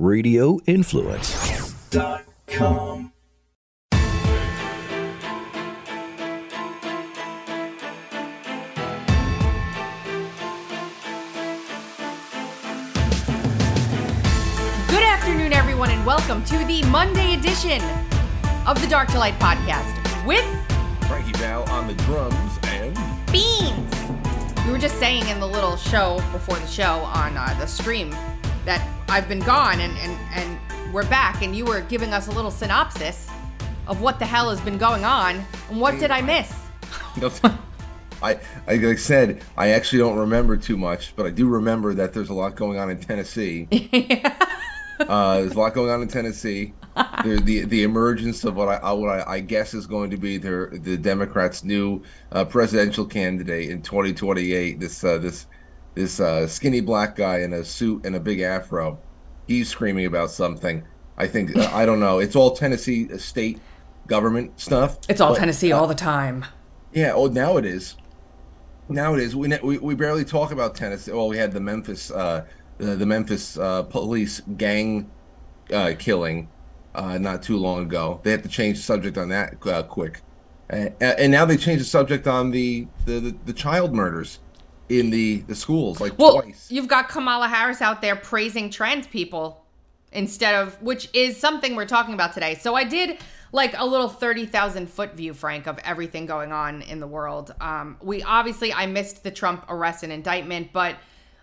radioinfluence.com. Good afternoon, everyone, and welcome to the Monday edition of the Dark to Light podcast with Frankie Val on the drums and Beans. We were just saying in the little show before the show on uh, the stream that I've been gone and, and, and we're back, and you were giving us a little synopsis of what the hell has been going on and what did I miss? I, I like I said, I actually don't remember too much, but I do remember that there's a lot going on in Tennessee. uh, there's a lot going on in Tennessee. There, the the emergence of what I uh, what I, I guess is going to be their the Democrats' new uh, presidential candidate in 2028. This uh, this this uh, skinny black guy in a suit and a big afro. He's screaming about something. I think uh, I don't know. It's all Tennessee state government stuff. It's all but, Tennessee uh, all the time. Yeah. Oh, now it is. Now it is. We we, we barely talk about Tennessee. Well, we had the Memphis uh, the, the Memphis uh, police gang uh, killing uh, not too long ago. They had to change the subject on that uh, quick, and, and now they changed the subject on the the, the, the child murders in the the schools like Well, twice. you've got Kamala Harris out there praising trans people instead of, which is something we're talking about today. So I did like a little 30,000 foot view, Frank, of everything going on in the world. Um, we obviously, I missed the Trump arrest and indictment, but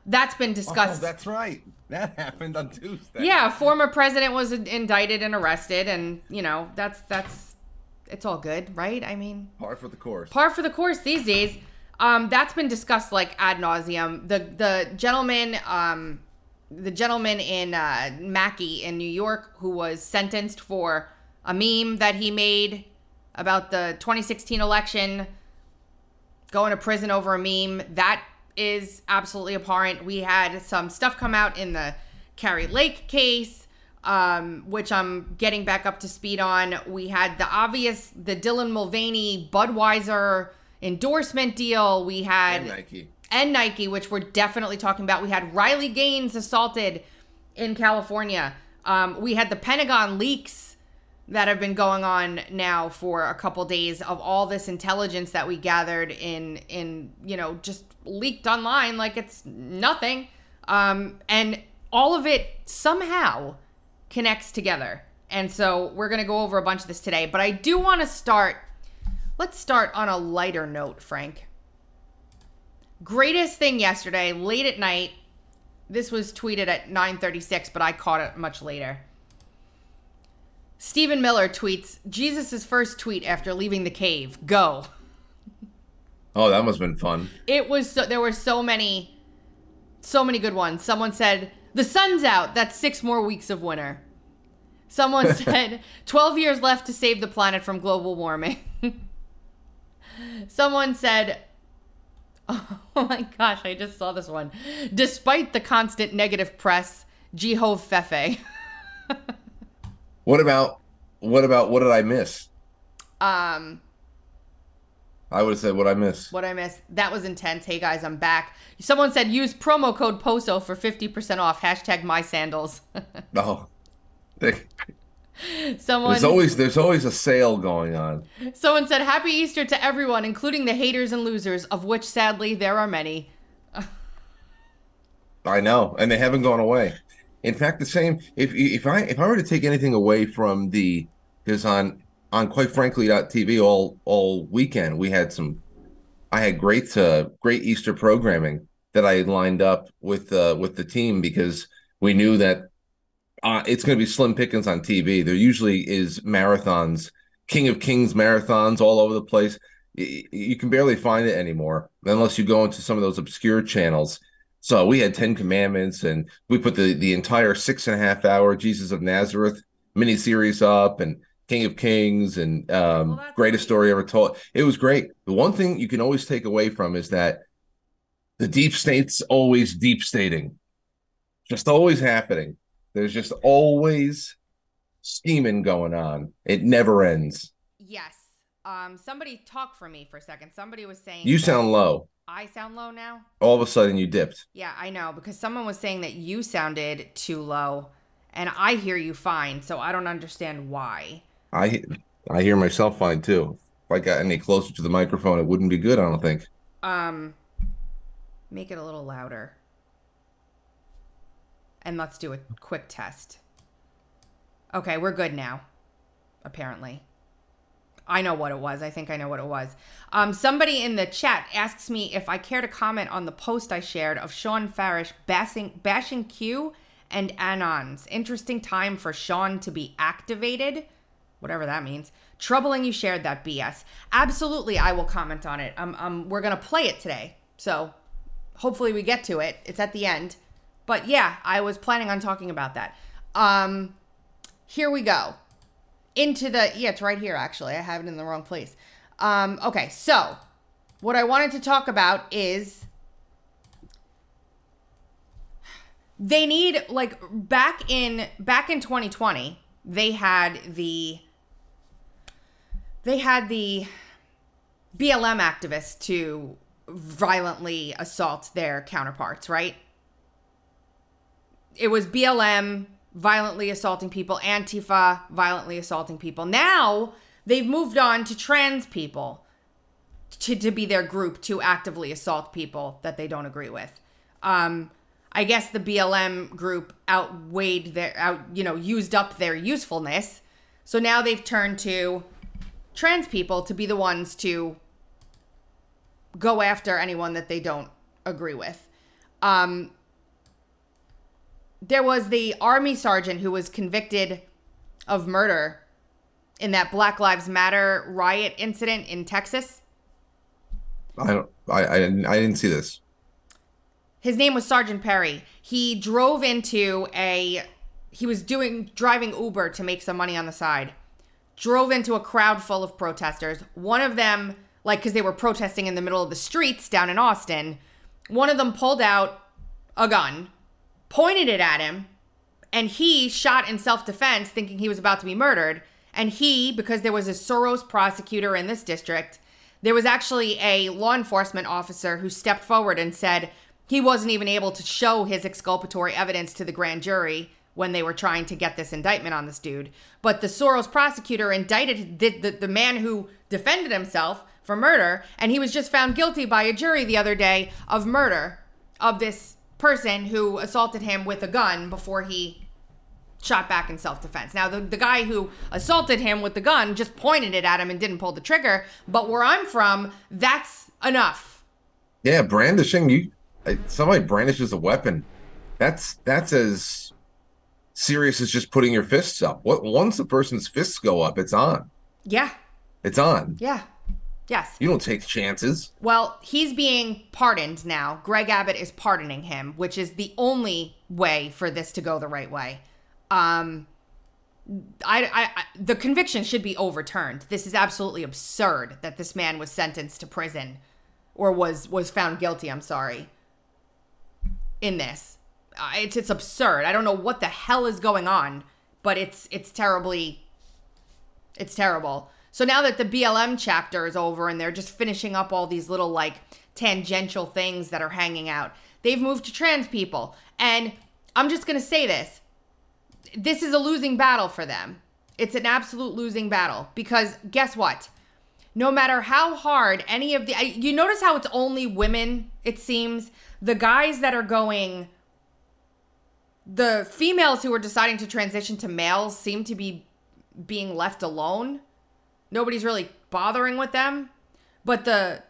that's been Oh, discussed. that's right. That happened on Tuesday. yeah, former president was indicted and arrested, and you know that's that's it's all good, right? I mean, Par for the course. par for the course these days. Um, that's been discussed like ad nauseum. The the gentleman, um, the gentleman in uh, Mackey in New York who was sentenced for a meme that he made about the 2016 election, going to prison over a meme. That is absolutely abhorrent. We had some stuff come out in the Kari Lake case, um, which I'm getting back up to speed on. We had the obvious, the Dylan Mulvaney Budweiser endorsement deal. We had And Nike. and Nike, which we're definitely talking about. We had Riley Gaines assaulted in California. Um, we had the Pentagon leaks that have been going on now for a couple days of all this intelligence that we gathered in in you know just leaked online like it's nothing um, and all of it somehow connects together and so we're gonna go over a bunch of this today but i do want to start let's start on a lighter note frank. Greatest thing yesterday late at night. This was tweeted at 9:36 but I caught it much later. Stephen Miller tweets Jesus' first tweet after leaving the cave. Go. Oh, that must have been fun. it was so there were so many so many good ones. Someone said the sun's out. That's 6 more weeks of winter. Someone said 12 years left to save the planet from global warming someone said Oh my gosh, I just saw this one. Despite the constant negative press, Jehov Fefe. What about what about what did I miss? Um, I would have said what I miss. what I missed. That was intense. Hey guys, I'm back. Someone said use promo code POSO for 50% off. Hashtag my sandals. Oh, someone there's always there's always a sale going on. someone said happy Easter to everyone, including the haters and losers, of which sadly there are many. I know, and they haven't gone away. In fact, the same. If if I if I were to take anything away from the because on on quite frankly TV all all weekend we had some. I had great uh, great Easter programming that I had lined up with uh, with the team because we knew that uh, it's going to be slim pickings on TV. There usually is marathons, King of Kings marathons all over the place. You can barely find it anymore unless you go into some of those obscure channels. So we had Ten Commandments, and we put the the entire six and a half hour Jesus of Nazareth miniseries up, and King of Kings, and um, Well, greatest great. story ever told. It was great. The one thing you can always take away from is that the deep state's always deep stating, just always happening. There's just always scheming going on. It never ends. Yes. Um, somebody talk for me for a second. Somebody was saying You sound low. I sound low now. All of a sudden, you dipped. Yeah, I know because someone was saying that you sounded too low, and I hear you fine, so I don't understand why. I I hear myself fine too. If I got any closer to the microphone, it wouldn't be good. I don't think. Um, make it a little louder. And let's do a quick test. Okay, we're good now. Apparently. I know what it was. I think I know what it was. Um, somebody in the chat asks me if I care to comment on the post I shared of Sean Farash bashing, bashing Q and Anons. Interesting time for Sean to be activated, whatever that means. Troubling you shared that BS. Absolutely, I will comment on it. Um, um, we're gonna play it today, so hopefully we get to it. It's at the end, but yeah, I was planning on talking about that. Um, here we go. Into the yeah it's right here actually. I have it in the wrong place. Um okay so what i wanted to talk about is they need like back in back in 2020 they had the they had the blm activists to violently assault their counterparts right it was blm violently assaulting people, Antifa violently assaulting people. Now they've moved on to trans people to, to be their group to actively assault people that they don't agree with. Um, I guess the BLM group outweighed their out, you know, used up their usefulness. So now they've turned to trans people to be the ones to go after anyone that they don't agree with. Um, there was the army sergeant who was convicted of murder in that Black Lives Matter riot incident in Texas. I don't. I I didn't. I didn't see this. His name was Sergeant Perry. He drove into a. He was doing driving Uber to make some money on the side. Drove into a crowd full of protesters. One of them, like, because they were protesting in the middle of the streets down in Austin. One of them pulled out a gun pointed it at him, and he shot in self defense, thinking he was about to be murdered. And he, because there was a Soros prosecutor in this district, there was actually a law enforcement officer who stepped forward and said he wasn't even able to show his exculpatory evidence to the grand jury when they were trying to get this indictment on this dude. But the Soros prosecutor indicted the, the, the man who defended himself for murder, and he was just found guilty by a jury the other day of murder of this person who assaulted him with a gun before he shot back in self defense. Now, the, the guy who assaulted him with the gun just pointed it at him and didn't pull the trigger. But where I'm from, that's enough. Yeah, brandishing you somebody brandishes a weapon. That's that's as serious as just putting your fists up. What once a person's fists go up, it's on. Yeah. It's on. Yeah. Yes. You don't take chances. Well, he's being pardoned now. Greg Abbott is pardoning him, which is the only way for this to go the right way. Um, I, I, I, the conviction should be overturned. This is absolutely absurd that this man was sentenced to prison, or was was found guilty. I'm sorry. In this, uh, it's it's absurd. I don't know what the hell is going on, but it's it's terribly, it's terrible. So now that the BLM chapter is over and they're just finishing up all these little like tangential things that are hanging out, they've moved to trans people. And I'm just going to say this this is a losing battle for them. It's an absolute losing battle because guess what? No matter how hard any of the you notice how it's only women it seems the guys that are going the females who are deciding to transition to males seem to be being left alone nobody's really bothering with them but the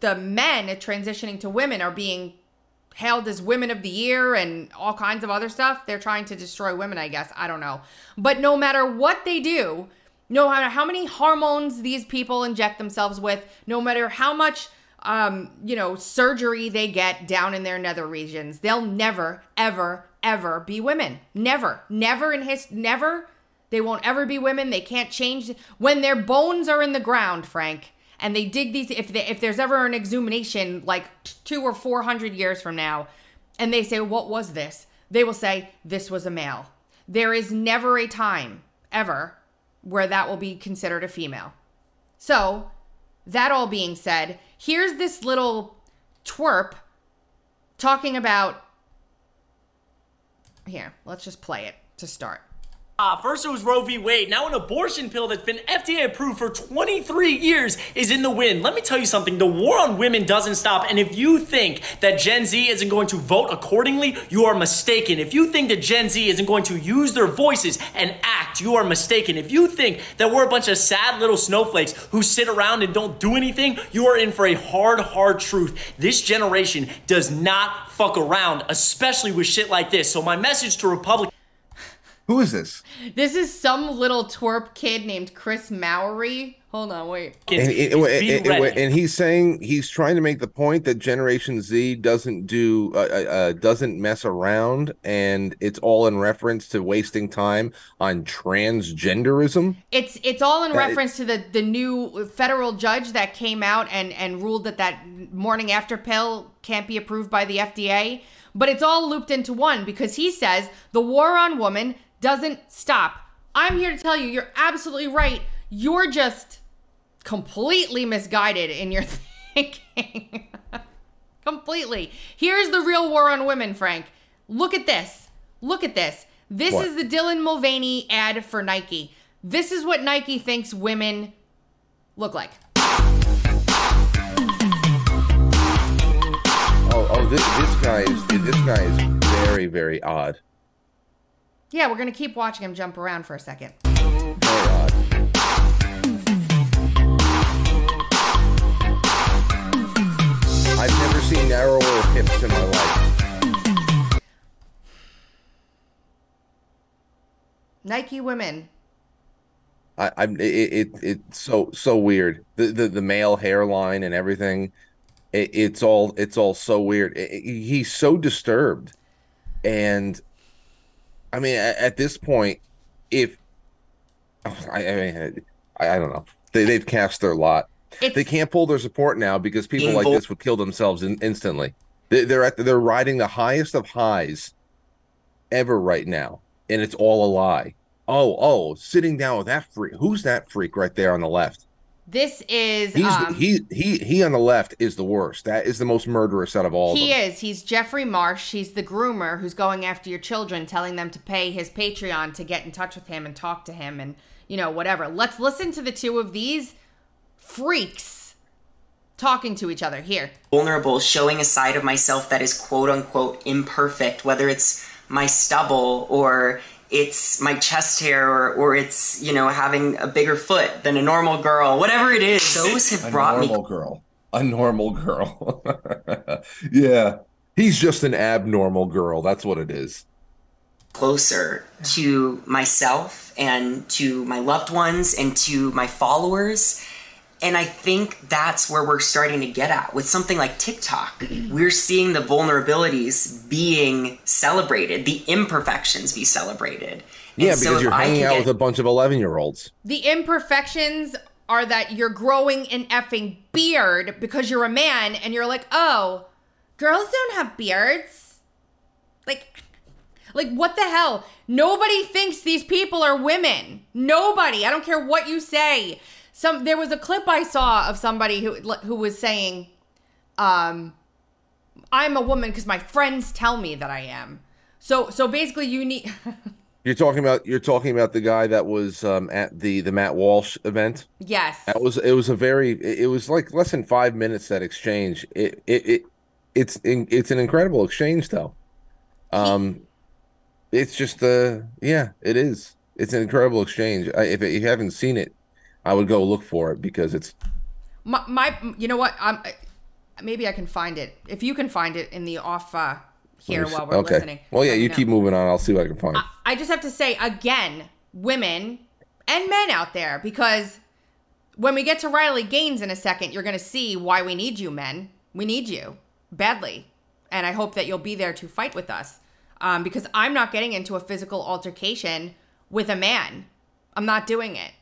the men transitioning to women are being hailed as women of the year and all kinds of other stuff. They're trying to destroy women i guess. I don't know. But no matter what they do no matter how many hormones these people inject themselves with no matter how much um, you know surgery they get down in their nether regions they'll never ever ever be women. Never. Never in his never they won't ever be women. They can't change when their bones are in the ground, Frank. And they dig these if they, if there's ever an exhumation like 2 or 400 years from now and they say what was this? They will say this was a male. There is never a time ever where that will be considered a female. So, that all being said, here's this little twerp talking about Here, let's just play it to start. Uh, first it was Roe v. Wade. Now an abortion pill that's been FDA approved for 23 years is in the wind. Let me tell you something. The war on women doesn't stop. And if you think that Gen Z isn't going to vote accordingly, you are mistaken. If you think that Gen Z isn't going to use their voices and act, you are mistaken. If you think that we're a bunch of sad little snowflakes who sit around and don't do anything, you are in for a hard, hard truth. This generation does not fuck around, especially with shit like this. So my message to Republicans Who is this? This is some little twerp kid named Chris Mowrey. Hold on, wait. And, is and- be and- ready. and he's saying he's trying to make the point that Generation Z doesn't do uh, uh, uh, doesn't mess around, and it's all in reference to wasting time on transgenderism. It's it's all in That- reference to the the new federal judge that came out and and ruled that that morning after pill can't be approved by the FDA. But it's all looped into one because he says the war on women doesn't stop. I'm here to tell you, you're absolutely right. You're just completely misguided in your thinking. completely. Here's the real war on women, Frank. Look at this. Look at this. This What? is the Dylan Mulvaney ad for Nike. This is what Nike thinks women look like. Oh, oh, this this guy is this guy is very very odd. Yeah, we're gonna keep watching him jump around for a second. I've never seen narrower hips in my life. Nike women. I, I'm it, it it's so so weird. The, the the male hairline and everything. It, it's all it's all so weird. It- he's so disturbed, and I mean at, at this point, if I, I mean I, I don't know, they they've cast their lot. It's They can't pull their support now because people Being like this would kill themselves in, instantly. They, they're at they're riding the highest of highs ever right now, and it's all a lie. Oh, oh, sitting down with that freak. Who's that freak right there on the left? This is He's um, he he he on the left is the worst. That is the most murderous out of all He of them. is. He's Jeffrey Marsh. He's the groomer who's going after your children, telling them to pay his Patreon to get in touch with him and talk to him and, you know, whatever. Let's listen to the two of these freaks talking to each other. Here. vulnerable, showing a side of myself that is quote unquote imperfect, whether it's my stubble or it's my chest hair or, or it's, you know, having a bigger foot than a normal girl, whatever it is. Those have A brought me normal girl. A normal girl. yeah. He's just an abnormal girl. That's what it is. closer to myself and to my loved ones and to my followers. And I think that's where we're starting to get at with something like TikTok. We're seeing the vulnerabilities being celebrated, the imperfections be celebrated. And Yeah, because if you're hanging out get- with a bunch of 11 year olds. The imperfections are that you're growing an effing beard because you're a man and you're like, oh, girls don't have beards. Like, like what the hell? Nobody thinks these people are women. Nobody. I don't care what you say. Some there was a clip I saw of somebody who who was saying, um, I'm a woman because my friends tell me that I am. So so basically you need You're talking about you're talking about the guy that was um, at the the Matt Walsh event. yes. That was it was a very it was like less than five minutes that exchange. It it, it it's in, it's an incredible exchange though. Um, it's just uh yeah it is. It's an incredible exchange. I, if, if you haven't seen it, I would go look for it because it's My, my you know what? Um, maybe I can find it. If you can find it in the off uh, here while we're okay. listening. Well, yeah, you know. keep moving on. I'll see what I can find. I just have to say again, women and men out there, because when we get to Riley Gaines in a second, you're going to see why we need you, men. We need you badly. And I hope that you'll be there to fight with us. Um, because I'm not getting into a physical altercation with a man. I'm not doing it.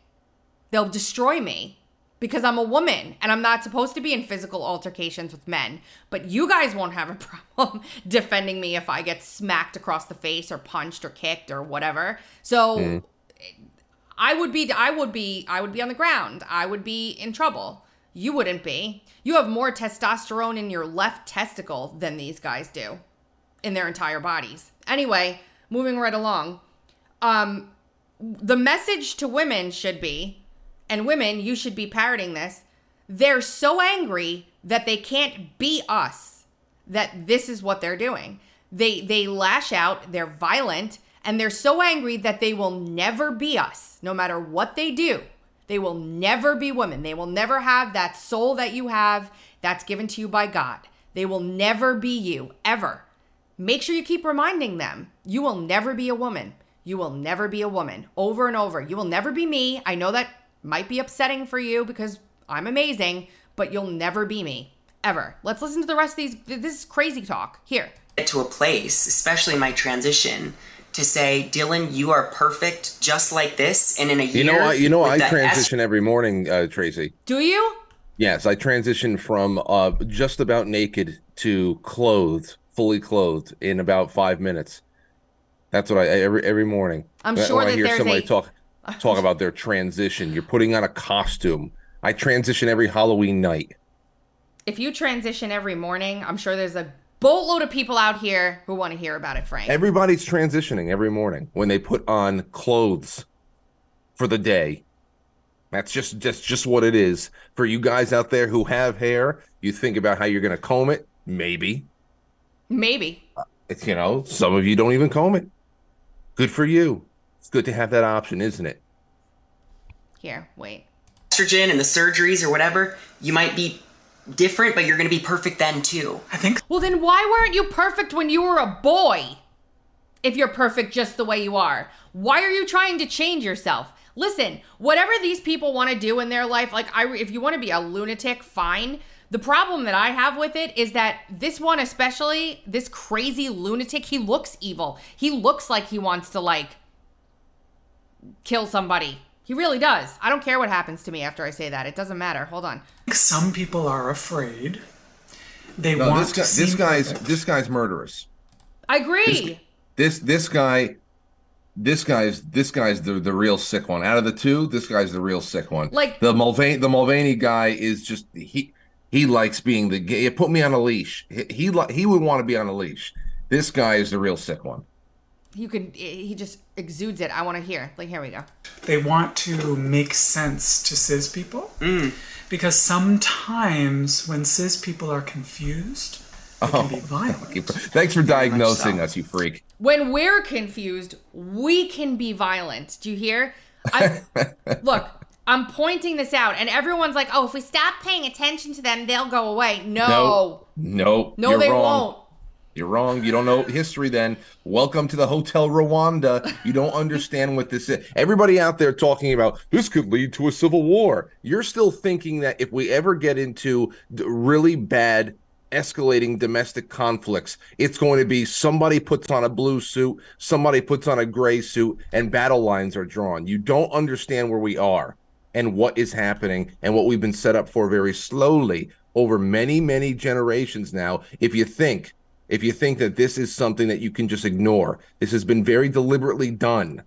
They'll destroy me because I'm a woman and I'm not supposed to be in physical altercations with men. But you guys won't have a problem defending me if I get smacked across the face or punched or kicked or whatever. So I would be I would be I would be on the ground. I would be in trouble. You wouldn't be. You have more testosterone in your left testicle than these guys do in their entire bodies. Anyway, moving right along. Um, the message to women should be, and women, you should be parroting this. They're so angry that they can't be us. That this is what they're doing. They they lash out. They're violent, and they're so angry that they will never be us, no matter what they do. They will never be women. They will never have that soul that you have that's given to you by God. They will never be you, ever. Make sure you keep reminding them you will never be a woman. You will never be a woman over and over. You will never be me. I know that might be upsetting for you because I'm amazing, but you'll never be me ever. Let's listen to the rest of these. This is crazy talk. Here. Get to a place, especially my transition, to say, Dylan, you are perfect just like this. And in a year, You know what? You know I the transition every morning, uh, Tracy. Do you? Yes, I transition from uh, just about naked to clothed, fully clothed in about five minutes. That's what I every every morning. I'm sure when I that hear there's somebody a- talk talk about their transition. You're putting on a costume. I transition every Halloween night. If you transition every morning, I'm sure there's a boatload of people out here who want to hear about it, Frank. Everybody's transitioning every morning when they put on clothes for the day. That's just just just what it is. For you guys out there who have hair, you think about how you're going to comb it, maybe. Maybe. Uh, it's you know, some of you don't even comb it. Good for you. It's good to have that option, isn't it? Here, wait. estrogen and the surgeries or whatever, you might be different, but you're going to be perfect then too. I think Well, then why weren't you perfect when you were a boy? If you're perfect just the way you are, why are you trying to change yourself? Listen, whatever these people want to do in their life, like I, if you want to be a lunatic, fine. The problem that I have with it is that this one, especially this crazy lunatic, he looks evil. He looks like he wants to like kill somebody. He really does. I don't care what happens to me after I say that. It doesn't matter. Hold on. some people are afraid. They No, want this guy, to seem this guy's perfect. this guy's murderous. I agree. This this guy this guy's this guy's the the real sick one. Out of the two, this guy's the real sick one. Like- the Mulvaney the Mulvaney guy is just he he likes being the gay. Put me on a leash. He he, he would want to be on a leash. This guy is the real sick one. You can He just exudes it. I want to hear. Like here we go. they want to make sense to cis people mm. because sometimes when cis people are confused, they can be oh. violent. Thanks for diagnosing so. us, you freak. When we're confused, we can be violent. Do you hear? I, look, I'm pointing this out, and everyone's like, "Oh, if we stop paying attention to them, they'll go away." No, No, no, no, you're they wrong. won't. You're wrong. You don't know history then. Welcome to the Hotel Rwanda. You don't understand what this is. Everybody out there talking about this could lead to a civil war. You're still thinking that if we ever get into really bad escalating domestic conflicts, it's going to be somebody puts on a blue suit, somebody puts on a gray suit, and battle lines are drawn. You don't understand where we are and what is happening and what we've been set up for very slowly over many, many generations now. If you think if you think that this is something that you can just ignore. This has been very deliberately done.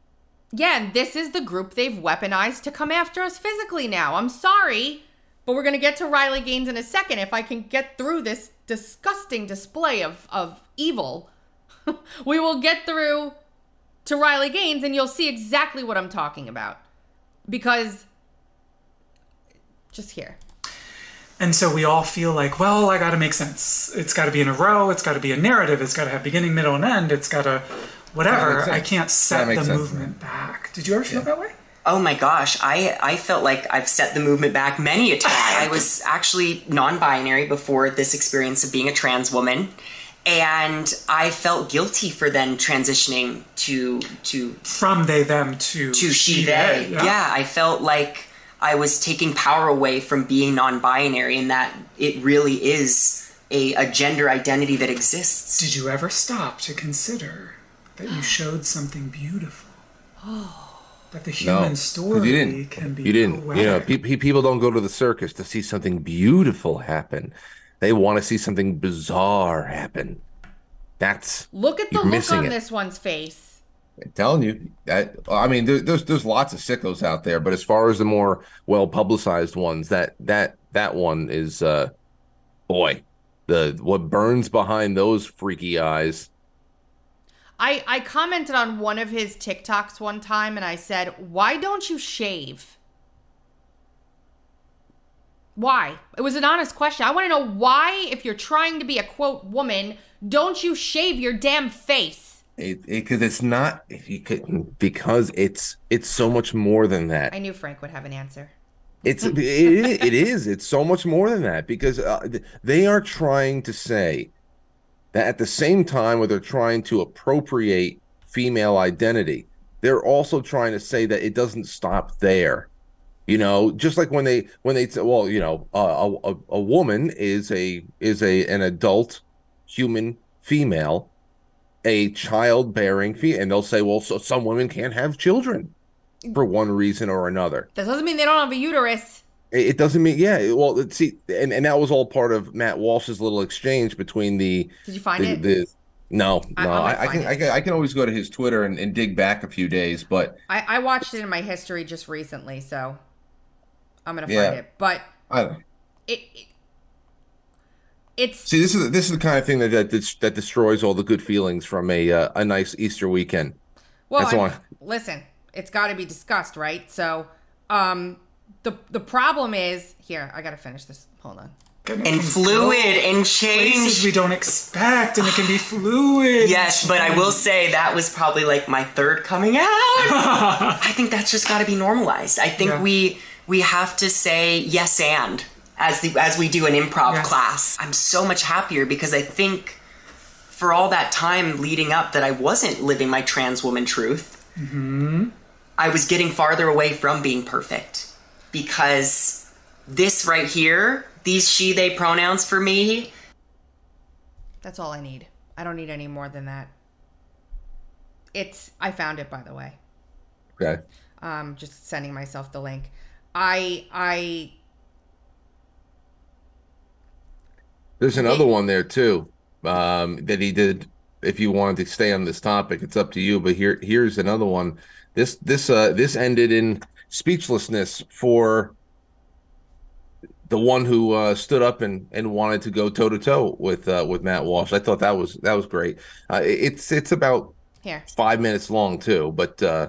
Yeah, and this is the group they've weaponized to come after us physically now. I'm sorry, but we're gonna get to Riley Gaines in a second. If I can get through this disgusting display of of evil, we will get through to Riley Gaines, and you'll see exactly what I'm talking about. Because just here. And so we all feel like, well, I got to make sense. It's got to be in a row. It's got to be a narrative. It's got to have beginning, middle, and end. It's got to whatever. I can't set the sense. movement back. Did you ever feel that way? Oh my gosh, I, I felt like I've set the movement back many a time. I was actually non binary before this experience of being a trans woman. And I felt guilty for then transitioning to to From they them to to she they. Yeah. I felt like I was taking power away from being non-binary, and that it really is a, a gender identity that exists. Did you ever stop to consider that you showed something beautiful? Oh. That the No, story you didn't. can be You didn't. You know, poetic. pe- pe- people don't go to the circus to see something beautiful happen. They want to see something bizarre happen. That's Look at the look on it. this one's face. I'm telling you. that I mean, there, there's there's lots of sickos out there, but as far as the more well publicized ones, that that that one is, uh, boy, the what burns behind those freaky eyes. I I commented on one of his TikToks one time and I said, "Why don't you shave?" Why? It was an honest question. I want to know why, if you're trying to be a quote woman, don't you shave your damn face? It because it's not you could because it's it's so much more than that. I knew Frank would have an answer. It's it, it is it's so much more than that because uh, they are trying to say that at the same time where they're trying to appropriate female identity, they're also trying to say that it doesn't stop there. You know, just like when they when they say well, you know, uh, a a woman is a is a an adult human female, a childbearing fee, and they'll say, well, so some women can't have children for one reason or another. That doesn't mean they don't have a uterus. It doesn't mean yeah. Well, see, and, and that was all part of Matt Walsh's little exchange between the. Did you find the, it? The, no, no, I, I can. I can I can always go to his Twitter and, and dig back a few days, but I, I watched it in my history just recently, so I'm gonna Yeah. find it. But I don't. it, it it's See, this is this is the kind of thing that that, that, that destroys all the good feelings from a uh, a nice Easter weekend. well. that's I- why- listen, it's got to be discussed, right? So, um, the the problem is here. I gotta finish this. Hold on. And fluid and places change. we don't expect, and it can be fluid. Yes, but I will say that was probably like my third coming out. I think that's just got to be normalized. I think Yeah. we we have to say yes and as the as we do an improv Yes. class. I'm so much happier because I think for all that time leading up that I wasn't living my trans woman truth. I was getting farther away from being perfect because this right here, these she they pronouns for me, That's all I need. I don't need any more than that. It's. I found it by the way. Okay. Um, just sending myself the link. I I There's another one there too um, that he did. If you wanted to stay on this topic, it's up to you. But here, here's another one. This this uh this ended in speechlessness for the one who uh, stood up and and wanted to go toe to toe with uh, with Matt Walsh. I thought that was that was great. Uh, it's it's about here. five minutes long too, but uh,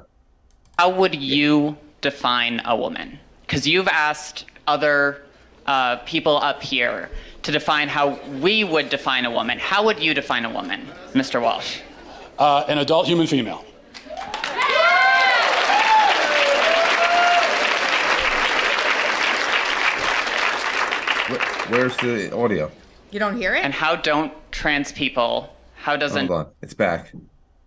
How would you define a woman? Because you've asked other uh, people up here to define how we would define a woman. How would you define a woman, Mr. Walsh? Uh, an adult human female. wh- where's the audio? You don't hear it? And how don't trans people, how doesn't Hold on, it's back.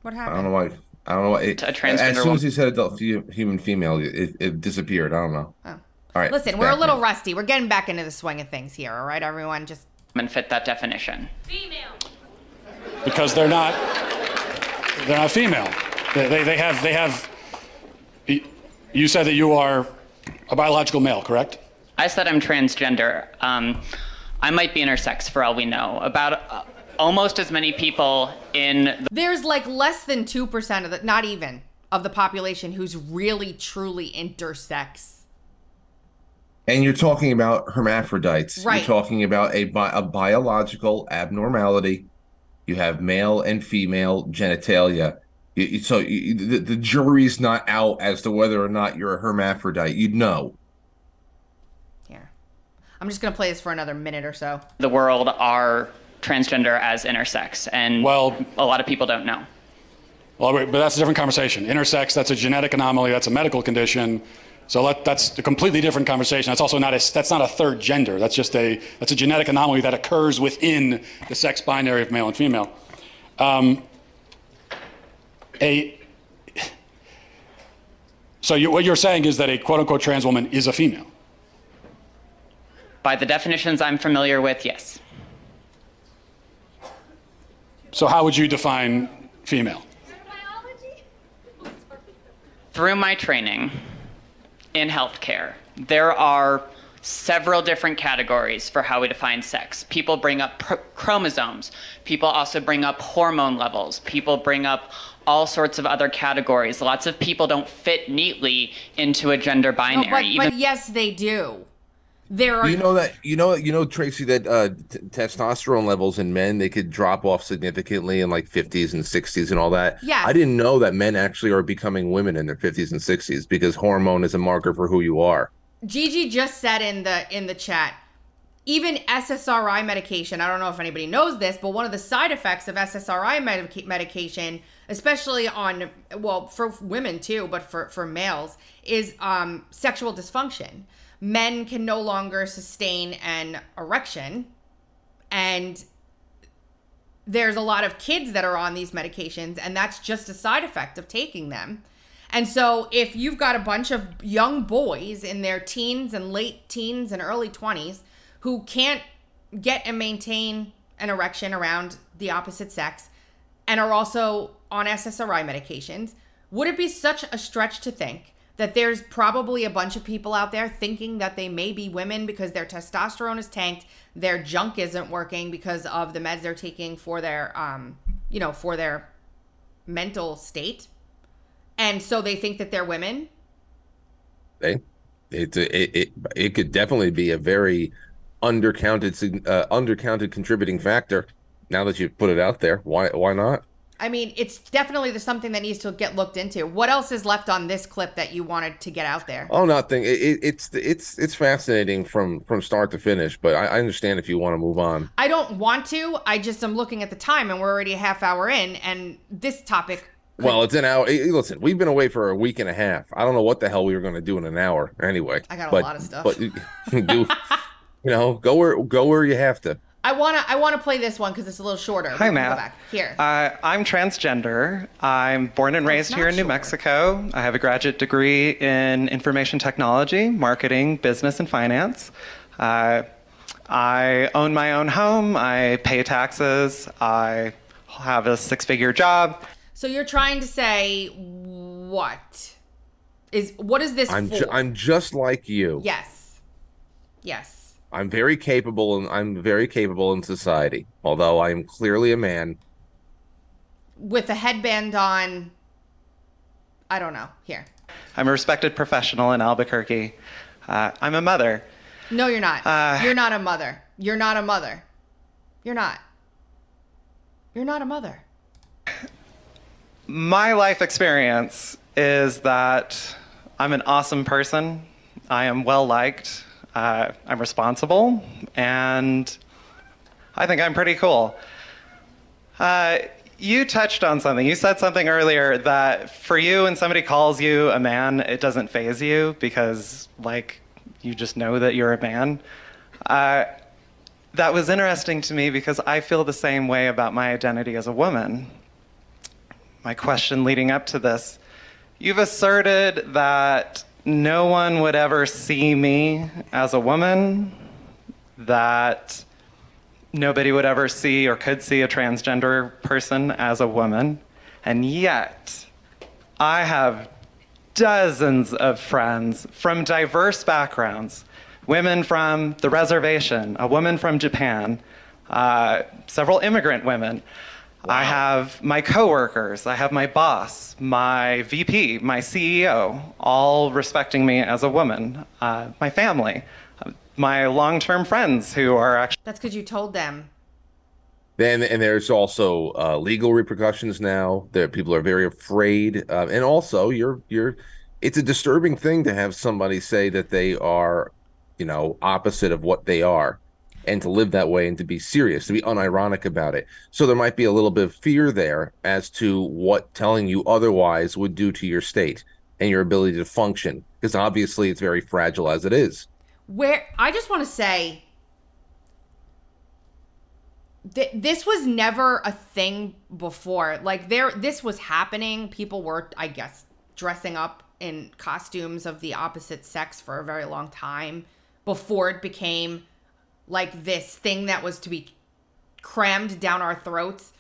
what happened? I don't know why. I don't know why. It, A as soon woman. as he said adult human female, it, it disappeared. I don't know. Oh. All right. Listen, we're a little rusty. We're getting back into the swing of things here, all right, everyone? Just women fit that definition? Female. Because they're not they're not female. They, they, they have they have. You said that you are a biological male, correct? I said I'm transgender. Um, I might be intersex for all we know. About uh, almost as many people in the there's like less than 2% of the not even of the population who's really truly intersex. And you're talking about hermaphrodites. Right. You're talking about a, bi- a biological abnormality. You have male and female genitalia. You- you- so you, the, the jury's not out as to whether or not you're a hermaphrodite. You'd know. Here. I'm just going to play this for another minute or so. the world are transgender as intersex, and Well- a lot of people don't know. Well, but that's a different conversation. Intersex, that's a genetic anomaly. That's a medical condition. So let, that's a completely different conversation. That's also not a that's not a third gender. That's just a that's a genetic anomaly that occurs within the sex binary of male and female. Um, a so you, what you're saying is that a quote unquote trans woman is a female. By the definitions I'm familiar with, yes. So how would you define female? Through my training in healthcare, there are several different categories for how we define sex. People bring up pr- chromosomes. People also bring up hormone levels. People bring up all sorts of other categories. Lots of people don't fit neatly into a gender No, binary. but, even but yes, they do. There are you know that you know you know Tracy that uh, t- testosterone levels in men they could drop off significantly in like 50s and 60s and all that. yeah I didn't know that men actually are becoming women in their 50s and 60s because hormone is a marker for who you are. Gigi just said in the in the chat, even SSRI medication. I don't know if anybody knows this, but one of the side effects of SSRI medica- medication, especially on well for women too, but for for males, is um, sexual dysfunction. Men can no longer sustain an erection, and there's a lot of kids that are on these medications, and that's just a side effect of taking them. And so, if you've got a bunch of young boys in their teens and late teens and early 20s who can't get and maintain an erection around the opposite sex and are also on SSRI medications, would it be such a stretch to think that there's probably a bunch of people out there thinking that they may be women because their testosterone is tanked, their junk isn't working because of the meds they're taking for their um, you know, for their mental state? and so they think that they're women. They, it, it it it could definitely be a very undercounted uh, undercounted contributing factor. Now that you put it out there, why why not? I mean, it's definitely there's something that needs to get looked into. What else is left on this clip that you wanted to get out there? Oh, nothing. It, it, it's it's it's fascinating from from start to finish. But I, I understand if you want to move on. I don't want to. I just am looking at the time, and we're already a half hour in, and this topic well, it's an hour. Listen, we've been away for a week and a half. I don't know what the hell we were going to do in an hour. Anyway, I got a but, lot of stuff. But do, you know, go where go where you have to. I wanna I wanna play this one because it's a little shorter. Hi, Go Matt. back. Here. Uh, I'm transgender. I'm born and Oh, raised here not in New short. Mexico. I have a graduate degree in information technology, marketing, business, and finance. Uh, I own my own home. I pay taxes. I have a six-figure job. so you're trying to say what is what is this I'm for? ju- I'm just like you. yes, yes. I'm very capable and I'm very capable in society. Although I am clearly a man. With a headband on. I don't know. Here. I'm a respected professional in Albuquerque. Uh, I'm a mother. No, you're not. Uh, you're not a mother. You're not a mother. You're not. You're not a mother. My life experience is that I'm an awesome person. I am well liked. Uh, I'm responsible, and I think I'm pretty cool. Uh, you touched on something. You said something earlier that for you, when somebody calls you a man, it doesn't phase you because, like, you just know that you're a man. Uh, that was interesting to me because I feel the same way about my identity as a woman my question leading up to this. You've asserted that no one would ever see me as a woman, that nobody would ever see or could see a transgender person as a woman, and yet I have dozens of friends from diverse backgrounds women from the reservation, a woman from Japan, uh, several immigrant women. I have my coworkers, I have my boss, my VP, my CEO, all respecting me as a woman, uh, my family, uh, my long term friends who are actually. That's because you told them. Then and there's also uh, legal repercussions now. There people are very afraid, uh, and also you're you're. It's a disturbing thing to have somebody say that they are, you know, opposite of what they are, and to live that way and to be serious, to be unironic about it. So there might be a little bit of fear there as to what telling you otherwise would do to your state and your ability to function, because obviously it's very fragile as it is. Where I just want to say th- this was never a thing before. Like there this was happening. People were I guess dressing up in costumes of the opposite sex for a very long time before it became like this thing that was to be crammed down our throats.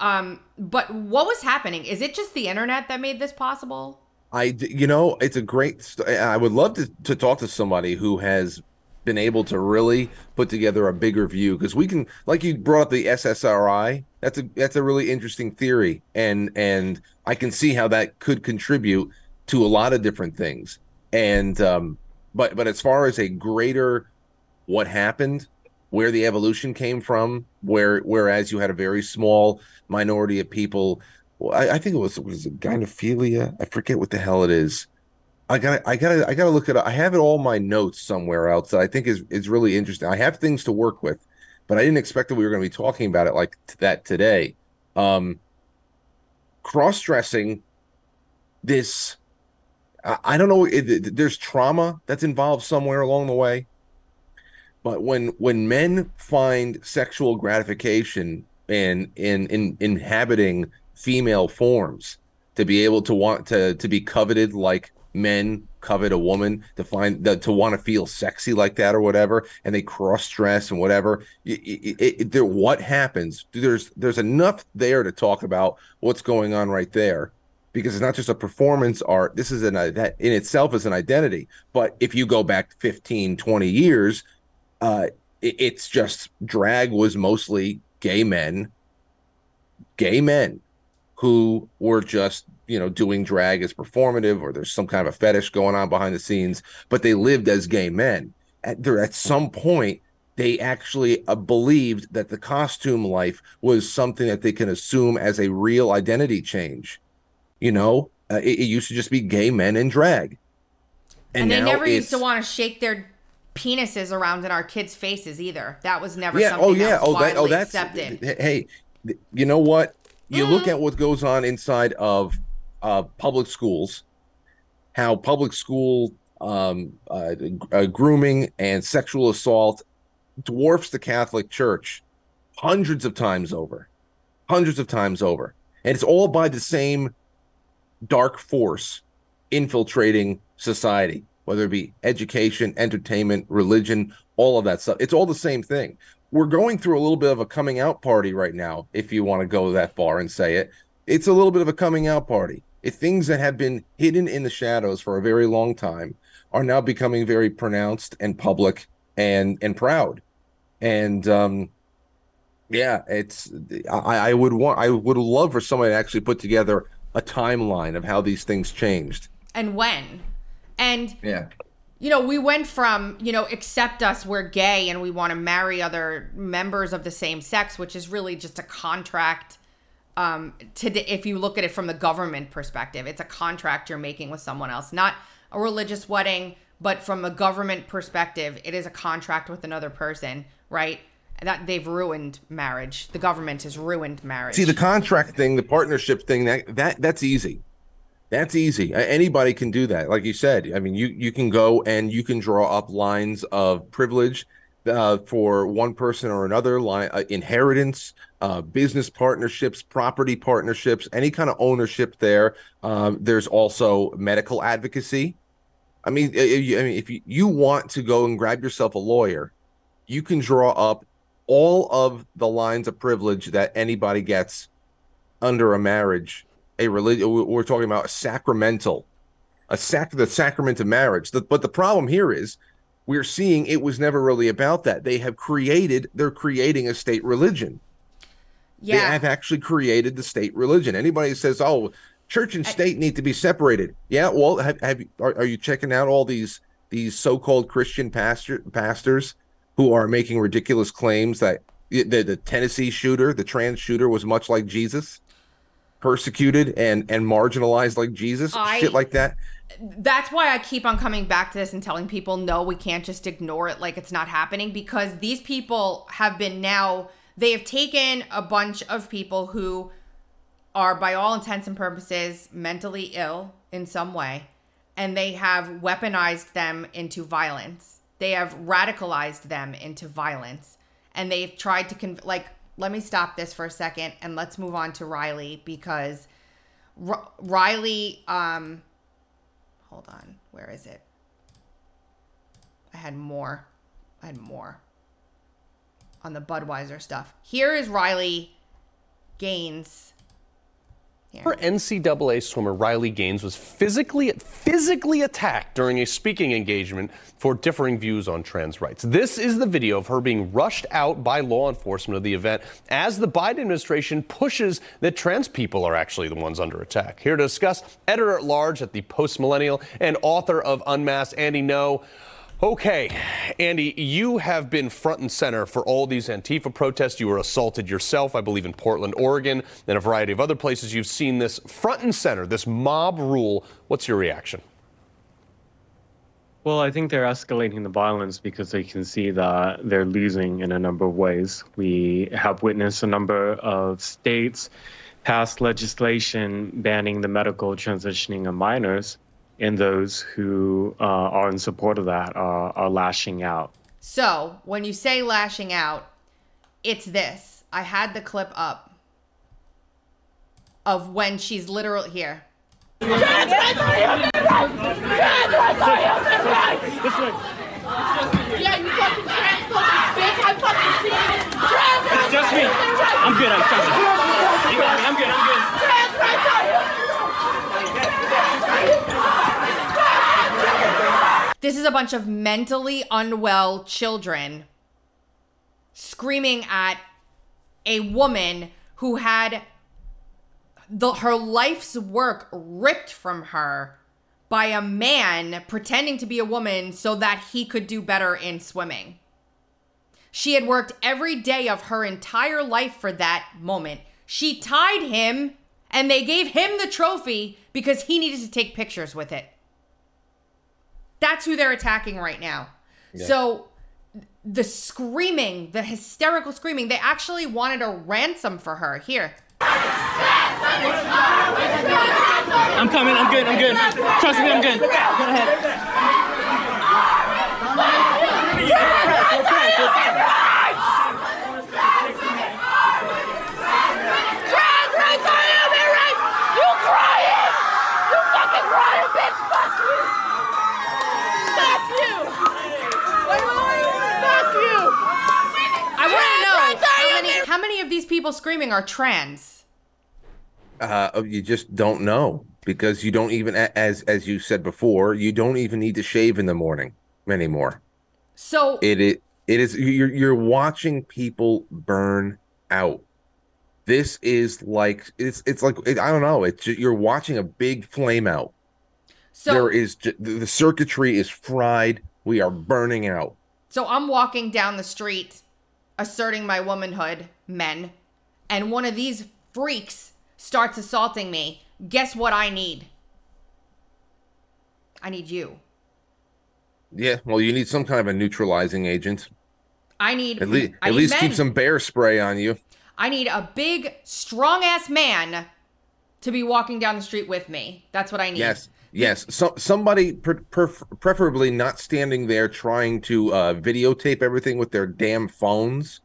Um but what was happening? Is it just the internet that made this possible? I, you know, it's a great. St- I would love to to talk to somebody who has been able to really put together a bigger view because we can, like you brought up the SSRI. That's a that's a really interesting theory, and and I can see how that could contribute to a lot of different things. And um, but but as far as a greater what happened, where the evolution came from, where whereas you had a very small minority of people. I, I think it was was it gynophilia. I forget what the hell it is. I gotta, I gotta, I got to look up. I have it all my notes somewhere else that I think is is really interesting. I have things to work with, but I didn't expect that we were going to be talking about it like that today. Um, cross dressing, this I, don't know. There's trauma that's involved somewhere along the way, but when when men find sexual gratification in in in inhabiting female forms to be able to want to to be coveted like men covet a woman to find to want to feel sexy like that or whatever and they cross dress and whatever it, it, it, what happens? There's there's enough there to talk about what's going on right there because it's not just a performance art. This is an that in itself is an identity. But if you go back 15 20 years uh it's just drag was mostly gay men gay men who were just you know doing drag as performative or there's some kind of a fetish going on behind the scenes but they lived as gay men. At there at some point they actually uh, believed that the costume life was something that they can assume as a real identity change. You know uh, it, it, used to just be gay men in drag. And, and they never used to want to shake their penises around in our kids faces either. That was never yeah oh yeah. that oh that oh that's accepted. hey you know what? You mm. look at what goes on inside of uh, public schools, how public school um, uh, uh, grooming and sexual assault dwarfs the Catholic Church hundreds of times over, hundreds of times over, and it's all by the same dark force infiltrating society, whether it be education, entertainment, religion, all of that stuff. It's all the same thing. We're going through a little bit of a coming out party right now, if you want to go that far and say it. It's a little bit of a coming out party if things that have been hidden in the shadows for a very long time are now becoming very pronounced and public and and proud and um yeah it's I, I would want i would love for somebody to actually put together a timeline of how these things changed and when and yeah you know we went from you know accept us we're gay and we want to marry other members of the same sex which is really just a contract um, to if you look at it from the government perspective, it's a contract you're making with someone else, not a religious wedding, but from a government perspective, it is a contract with another person, right? That they've ruined marriage. The government has ruined marriage. See, the contract thing, the partnership thing, that that that's easy. That's easy. Anybody can do that. Like you said, I mean, you you can go and you can draw up lines of privilege uh, for one person or another, line uh, inheritance, uh, business partnerships, property partnerships, any kind of ownership there. Um, there's also medical advocacy. I mean, I mean, if you, you want to go and grab yourself a lawyer, you can draw up all of the lines of privilege that anybody gets under a marriage. A religion, we're talking about a sacramental, a sac, the sacrament of marriage. The, but the problem here is we're seeing it was never really about that. They have created, they're creating a state religion. Yeah. They have actually created the state religion. Anybody says, "Oh, church and state I, need to be separated," yeah. Well, have, have you, are, are you checking out all these these so-called Christian pastor pastors who are making ridiculous claims that the, the Tennessee shooter, the trans shooter, was much like Jesus, persecuted and and marginalized like Jesus, I, shit like that. That's why I keep on coming back to this and telling people, no, we can't just ignore it like it's not happening because these people have been now they have taken a bunch of people who are, by all intents and purposes, mentally ill in some way, and they have weaponized them into violence. They have radicalized them into violence, and they've tried to con- like. Let me stop this for a second, and let's move on to Riley because R- Riley. Um, hold on, where is it? I had more. I had more on the Budweiser stuff. Here is Riley Gaines. Here. NCAA swimmer Riley Gaines was physically physically attacked during a speaking engagement for differing views on trans rights. This is the video of her being rushed out by law enforcement of the event as the Biden administration pushes that trans people are actually the ones under attack. Here to discuss, editor at large at the Post Millennial and author of Unmasked, Andy Ngo. Okay, Andy, you have been front and center for all these Antifa protests. You were assaulted yourself, I believe, in Portland, Oregon, and a variety of other places. You've seen this front and center, this mob rule. What's your reaction? Well, I think they're escalating the violence because they can see that they're losing in a number of ways. We have witnessed a number of states pass legislation banning the medical transitioning of minors and those who uh, are in support of that are, are lashing out. So when you say lashing out, it's this. I had the clip up of when she's literally here. Yeah, you fucking transphobic bitch. I fucking see it. It's just me. I'm good. I'm trust me. You got me. I'm good. I'm good. This is a bunch of mentally unwell children screaming at a woman who had the her life's work ripped from her by a man pretending to be a woman so that he could do better in swimming. She had worked every day of her entire life for that moment. She tied him and they gave him the trophy because he needed to take pictures with it. That's who they're attacking right now. Yeah. So the screaming, the hysterical screaming, they actually wanted a ransom for her. Here. I'm coming. I'm good. I'm good. Trust me. I'm good. Go ahead. Trans rights are human rights. You crying? You fucking crying, bitch. Fuck you. Fuck you. Fuck you. I want to know rights are how human many, how many of these people screaming are trans? uh, you just don't know because you don't even as as you said before you don't even need to shave in the morning anymore. So it it, it is you're you're watching people burn out. This is like it's it's like it, i don't know it's ju- you're watching a big flame out. So- there is the circuitry is fried. We are burning out. So I'm walking down the street asserting my womanhood, men, and one of these freaks starts assaulting me. Guess what I need? I need you. yeah well you need some kind of a neutralizing agent I need at least at least men. keep some bear spray on you I need a big, strong ass man to be walking down the street with me. That's what I need. Yes, yes. So somebody pre- pref- preferably not standing there trying to uh, videotape everything with their damn phones.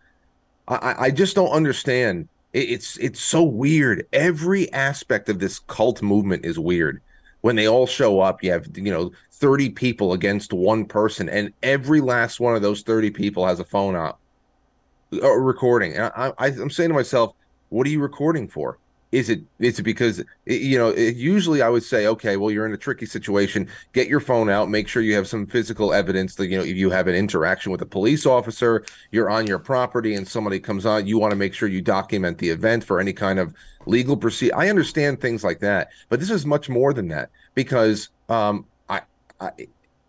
I, I- just don't understand. It, it's it's so weird. Every aspect of this cult movement is weird. When they all show up, you have you know thirty people against one person, and every last one of those thirty people has a phone out uh, recording. And I, I, I'm saying to myself, what are you recording for? Is it is it because you know it, usually I would say okay well you're in a tricky situation get your phone out make sure you have some physical evidence that you know if you have an interaction with a police officer you're on your property and somebody comes on you want to make sure you document the event for any kind of legal proceed I understand things like that but this is much more than that because um I, I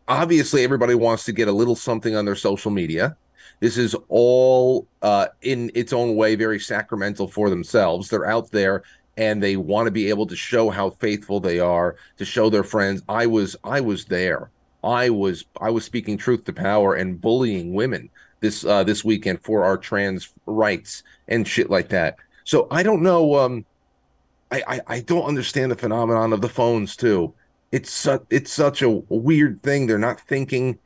obviously everybody wants to get a little something on their social media this is all uh, in its own way very sacramental for themselves. They're out there and they want to be able to show how faithful they are, to show their friends. I was I was there. I was I was speaking truth to power and bullying women this uh, this weekend for our trans rights and shit like that. So I don't know. Um, I, I I don't understand the phenomenon of the phones too. It's su- it's such a weird thing. They're not thinking.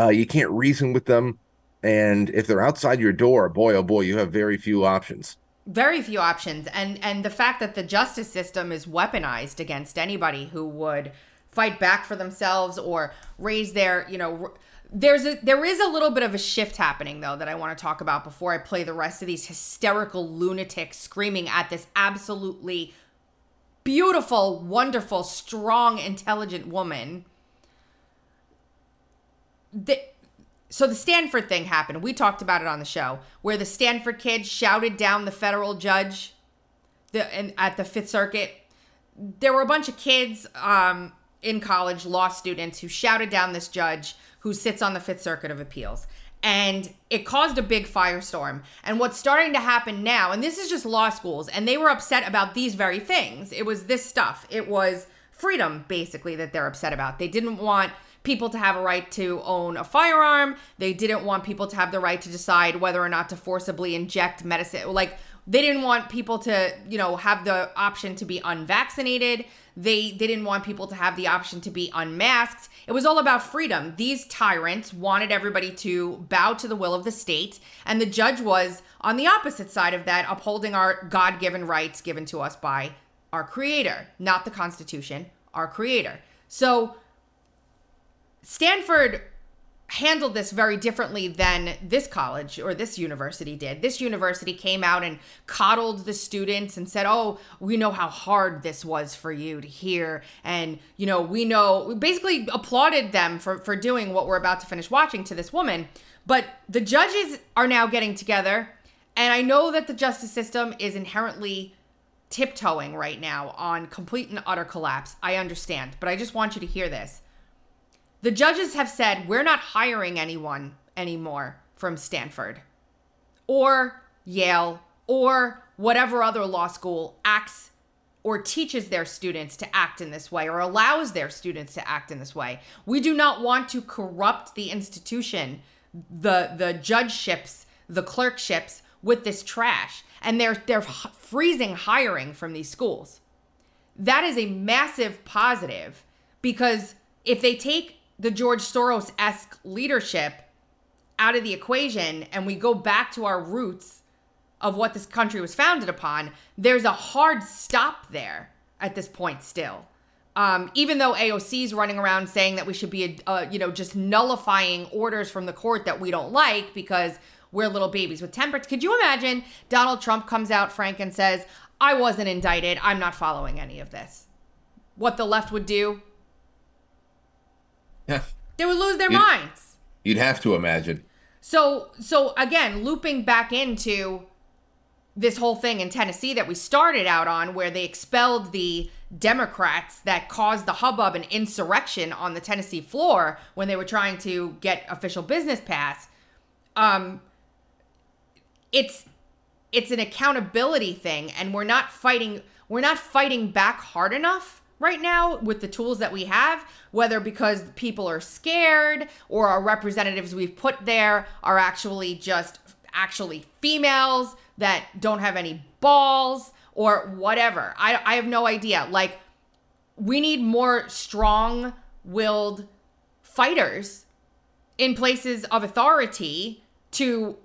Uh, you can't reason with them. And if they're outside your door, boy, oh boy, you have very few options. Very few options. And and the fact that the justice system is weaponized against anybody who would fight back for themselves or raise their, you know, there's a there is a little bit of a shift happening though that I want to talk about before I play the rest of these hysterical lunatics screaming at this absolutely beautiful, wonderful, strong, intelligent woman. The, so the Stanford thing happened. We talked about it on the show, where the Stanford kids shouted down the federal judge, the and at the Fifth Circuit. There were a bunch of kids um, in college law students who shouted down this judge who sits on the Fifth Circuit of Appeals. And it caused a big firestorm. And what's starting to happen now, and this is just law schools, and they were upset about these very things. It was this stuff. It was freedom, basically, that they're upset about. They didn't want people to have a right to own a firearm. They didn't want people to have the right to decide whether or not to forcibly inject medicine. Like, they didn't want people to, you know, have the option to be unvaccinated. They, they didn't want people to have the option to be unmasked. It was all about freedom. These tyrants wanted everybody to bow to the will of the state, and the judge was on the opposite side of that, upholding our God given rights given to us by our Creator, not the Constitution, our Creator. So, Stanford handled this very differently than this college or this university did. This university came out and coddled the students and said, "Oh, we know how hard this was for you to hear." And, you know, we know we basically applauded them for for doing what we're about to finish watching to this woman. But the judges are now getting together, and I know that the justice system is inherently tiptoeing right now on complete and utter collapse. I understand, but I just want you to hear this. The judges have said we're not hiring anyone anymore from Stanford or Yale or whatever other law school acts or teaches their students to act in this way or allows their students to act in this way. We do not want to corrupt the institution, the the judgeships, the clerkships with this trash. And they're they're freezing hiring from these schools. That is a massive positive because if they take the George Soros esque leadership out of the equation and we go back to our roots of what this country was founded upon, there's a hard stop there at this point still. Um, even though AOC is running around saying that we should be, uh, you know, just nullifying orders from the court that we don't like because we're little babies with tempers. Could you imagine Donald Trump comes out, Frank, and says, I wasn't indicted. I'm not following any of this. What the left would do? Yeah. They would lose their You'd- minds. You'd have to imagine. So so again, looping back into this whole thing in Tennessee that we started out on where they expelled the Democrats that caused the hubbub and insurrection on the Tennessee floor when they were trying to get official business passed. Um it's it's an accountability thing and we're not fighting we're not fighting back hard enough right now with the tools that we have whether because people are scared or our representatives we've put there are actually just actually females that don't have any balls or whatever i, I have no idea like we need more strong willed fighters in places of authority to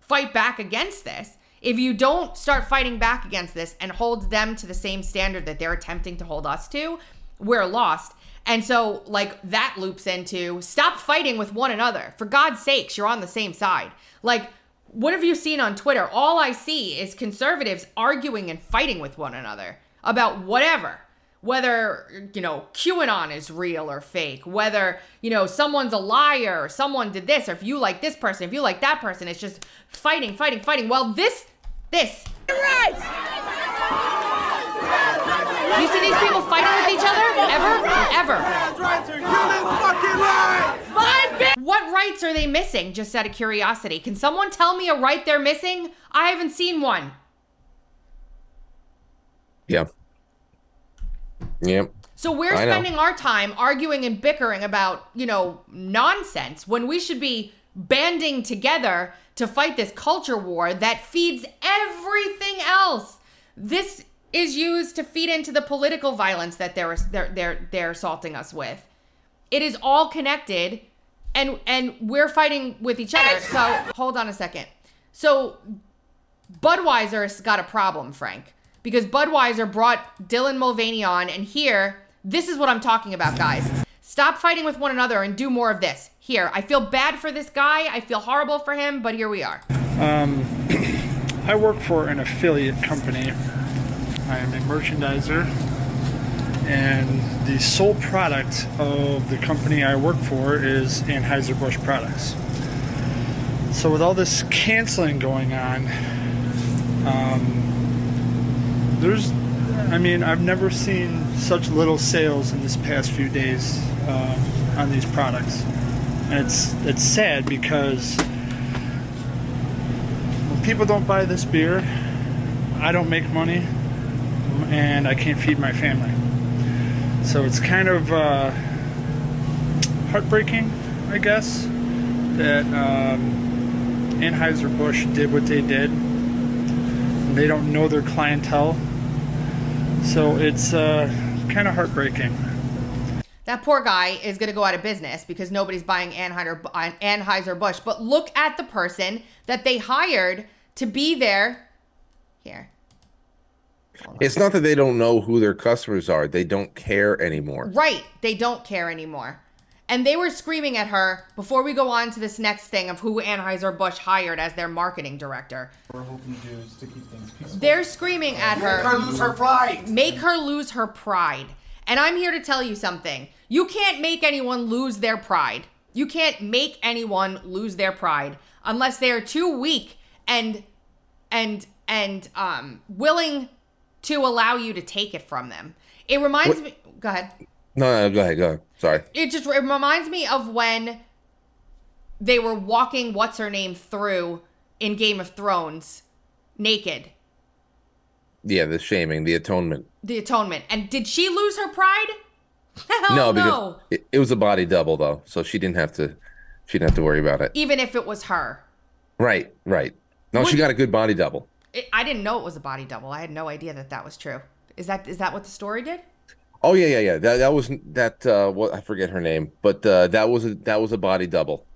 fight back against this. If you don't start fighting back against this and hold them to the same standard that they're attempting to hold us to, we're lost. And so, like, that loops into stop fighting with one another. For God's sakes, you're on the same side. Like, what have you seen on Twitter? All I see is conservatives arguing and fighting with one another about whatever. Whether, you know, QAnon is real or fake, whether, you know, someone's a liar, or someone did this, or if you like this person, if you like that person, it's just fighting, fighting, fighting. Well, this, this. You see these people fighting with each other? Ever? Ever. What rights are they missing, just out of curiosity? Can someone tell me a right they're missing? I haven't seen one. Yeah. Yep. So we're spending our time arguing and bickering about, you know, nonsense when we should be banding together to fight this culture war that feeds everything else. This is used to feed into the political violence that they're they're they're, they're assaulting us with. It is all connected and and we're fighting with each other. So hold on a second. So Budweiser's got a problem, Frank, because Budweiser brought Dylan Mulvaney on, and here, this is what I'm talking about, guys. Stop fighting with one another and do more of this. Here, I feel bad for this guy. I feel horrible for him, but here we are. Um, I work for an affiliate company. I am a merchandiser, and the sole product of the company I work for is Anheuser-Busch products. So with all this canceling going on, um, there's I mean, I've never seen such little sales in this past few days um, on these products. And it's it's sad because when people don't buy this beer, I don't make money, and I can't feed my family. So it's kind of uh, heartbreaking, I guess, that um, Anheuser Busch did what they did. They don't know their clientele, so it's uh, kind of heartbreaking. That poor guy is going to go out of business because nobody's buying Anheuser Anheuser Busch. But look at the person that they hired to be there. Here, It's not that they don't know who their customers are; they don't care anymore. right? They don't care anymore. And they were screaming at her before we go on to this next thing of who Anheuser Busch hired as their marketing director. We're hoping to do is to keep things peaceful. They're screaming at her. Make her lose her pride. Make her lose her pride. And I'm here to tell you something. You can't make anyone lose their pride. You can't make anyone lose their pride unless they are too weak and and and um willing to allow you to take it from them. It reminds What- me go ahead. No, no, go ahead, go ahead. Sorry. It just it reminds me of when they were walking what's her name through in Game of Thrones naked. Yeah, the shaming, the atonement. The atonement. And did she lose her pride? Hell no, no. because it, it was a body double though, so she didn't have to. She didn't have to worry about it. Even if it was her. Right, right. No, she got a good body double. It, I didn't know it was a body double. I had no idea that that was true. Is that is that what the story did? Oh yeah, yeah, yeah. That that was that. Uh, what I forget her name, but uh, that was a that was a body double.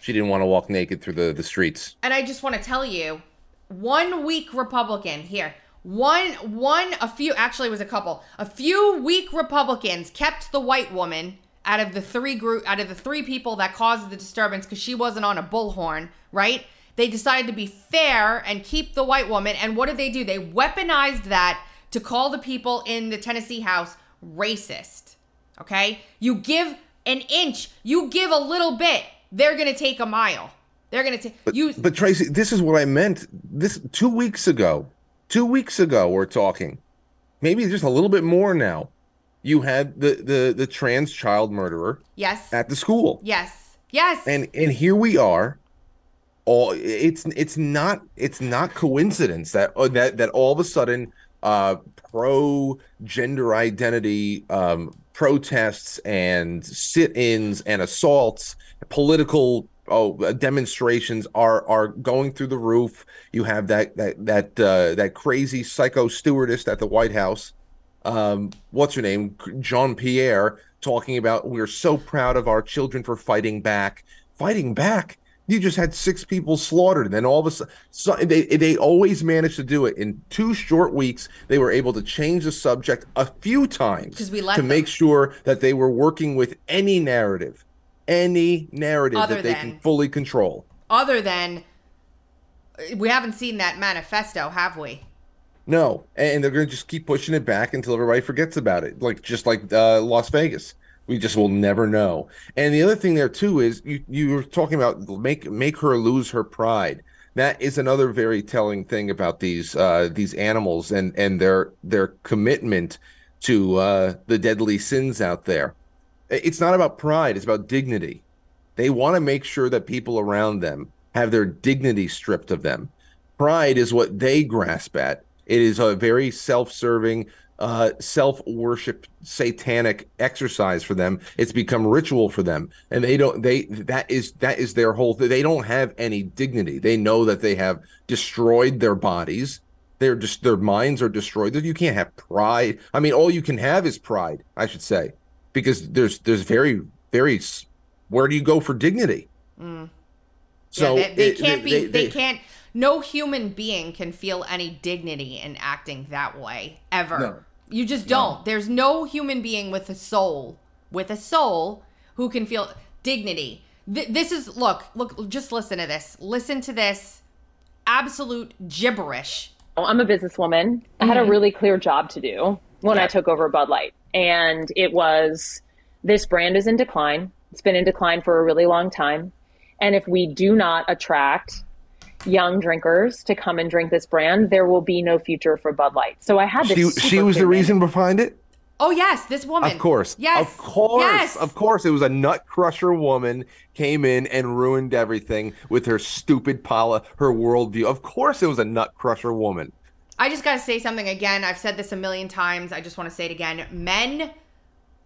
She didn't want to walk naked through the the streets. And I just want to tell you, one weak Republican here, one one a few actually was a couple, a few weak Republicans kept the white woman out of the three group out of the three people that caused the disturbance because she wasn't on a bullhorn, right? They decided to be fair and keep the white woman. And what did they do? They weaponized that to call the people in the Tennessee House racist. Okay? You give an inch, you give a little bit, they're gonna take a mile. They're gonna take But, you but Tracy, this is what I meant. This two weeks ago, two weeks ago, we're talking. Maybe just a little bit more now. You had the the the trans child murderer Yes. at the school. Yes. Yes. and and here we are all it's it's not it's not coincidence that uh, that that all of a sudden uh pro gender identity um protests and sit-ins and assaults. Political oh demonstrations are are going through the roof. You have that that that uh that crazy psycho stewardess at the white house. Um what's her name? Jean Pierre talking about we're so proud of our children for fighting back. Fighting back you just had six people slaughtered and then all of a sudden so they they always manage to do it in two short weeks they were able to change the subject a few times 'Cause we let to them. make sure that they were working with any narrative any narrative Other that they than- can fully control Other than we haven't seen that manifesto, have we? No, and they're going to just keep pushing it back until everybody forgets about it, like just like uh, Las Vegas. We just will never know. And the other thing there too is you you were talking about make make her lose her pride. That is another very telling thing about these uh, these animals and and their their commitment to uh, the deadly sins out there. It's not about pride; it's about dignity. They want to make sure that people around them have their dignity stripped of them. Pride is what they grasp at. It is a very self-serving, uh, self-worship, satanic exercise for them. It's become ritual for them, and they don't. They that is that is their whole. They don't have any dignity. They know that they have destroyed their bodies. They're just their minds are destroyed. You can't have pride. I mean, all you can have is pride. I should say, because there's there's very very. Where do you go for dignity? Mm. So yeah, they, they it- can't be. they- They, they- can't. No human being can feel any dignity in acting that way ever. No. You just don't. There's no human being with a soul, with a soul, who can feel dignity. Th- this is look, look. Just listen to this. Listen to this. Absolute gibberish. I'm a businesswoman. I had a Mhm. really clear job to do when I took over Bud Light. And it was this brand is in decline. It's been in decline for a really long time. And if we do not attract young drinkers to come and drink this brand, there will be no future for Bud Light. So I had this. She, she was the clear reason behind it. Oh yes, this woman. Of course. Yes. Of course. Yes. Of course. It was a nut crusher woman came in and ruined everything with her stupid pala, her worldview. Of course it was a nut crusher woman. I just got to say something again. I've said this a million times. I just want to say it again. Men,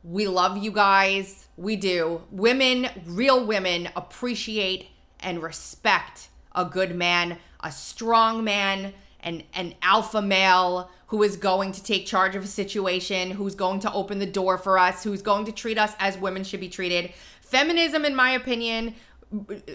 we love you guys. We do. Women, real women, appreciate and respect a good man, a strong man, an, an alpha male who is going to take charge of a situation, who's going to open the door for us, who's going to treat us as women should be treated. Feminism, in my opinion,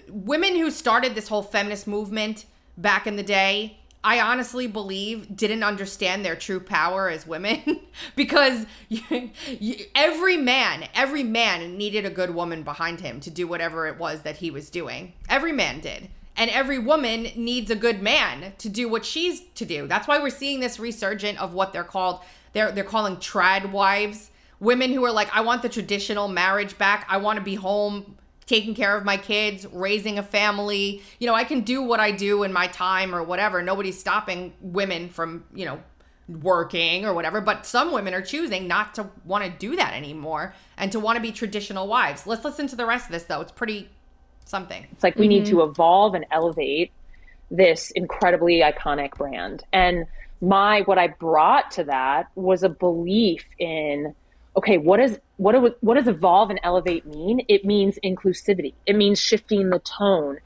women who started this whole feminist movement back in the day, I honestly believe didn't understand their true power as women because you, you, every man, every man needed a good woman behind him to do whatever it was that he was doing. Every man did. And every woman needs a good man to do what she's to do. That's why we're seeing this resurgent of what they're called. They're they're calling trad wives, women who are like, I want the traditional marriage back. I want to be home taking care of my kids, raising a family. You know, I can do what I do in my time or whatever. Nobody's stopping women from, you know, working or whatever, but some women are choosing not to want to do that anymore and to want to be traditional wives. Let's listen to the rest of this though. It's pretty something. It's like we need to mm-hmm. evolve and elevate this incredibly iconic brand. And my what I brought to that was a belief in okay, what is what do, what does evolve and elevate mean? It means inclusivity. It means shifting the tone.